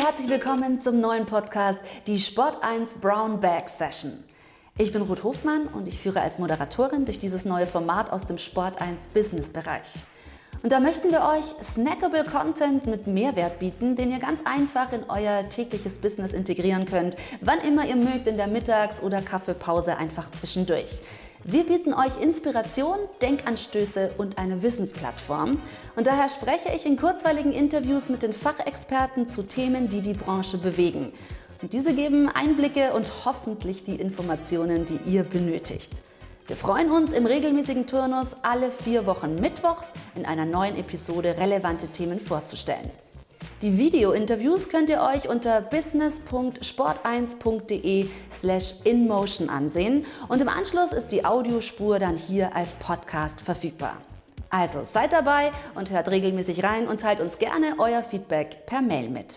herzlich willkommen zum neuen Podcast, die Sport 1 Brown Bag Session. Ich bin Ruth Hofmann und ich führe als Moderatorin durch dieses neue Format aus dem Sport 1 Business Bereich. Und da möchten wir euch snackable Content mit Mehrwert bieten, den ihr ganz einfach in euer tägliches Business integrieren könnt, wann immer ihr mögt, in der Mittags- oder Kaffeepause einfach zwischendurch. Wir bieten euch Inspiration, Denkanstöße und eine Wissensplattform. Und daher spreche ich in kurzweiligen Interviews mit den Fachexperten zu Themen, die die Branche bewegen. Und diese geben Einblicke und hoffentlich die Informationen, die ihr benötigt. Wir freuen uns im regelmäßigen Turnus alle vier Wochen Mittwochs in einer neuen Episode relevante Themen vorzustellen. Die Video-Interviews könnt ihr euch unter business.sport1.de slash inmotion ansehen und im Anschluss ist die Audiospur dann hier als Podcast verfügbar. Also seid dabei und hört regelmäßig rein und teilt uns gerne euer Feedback per Mail mit.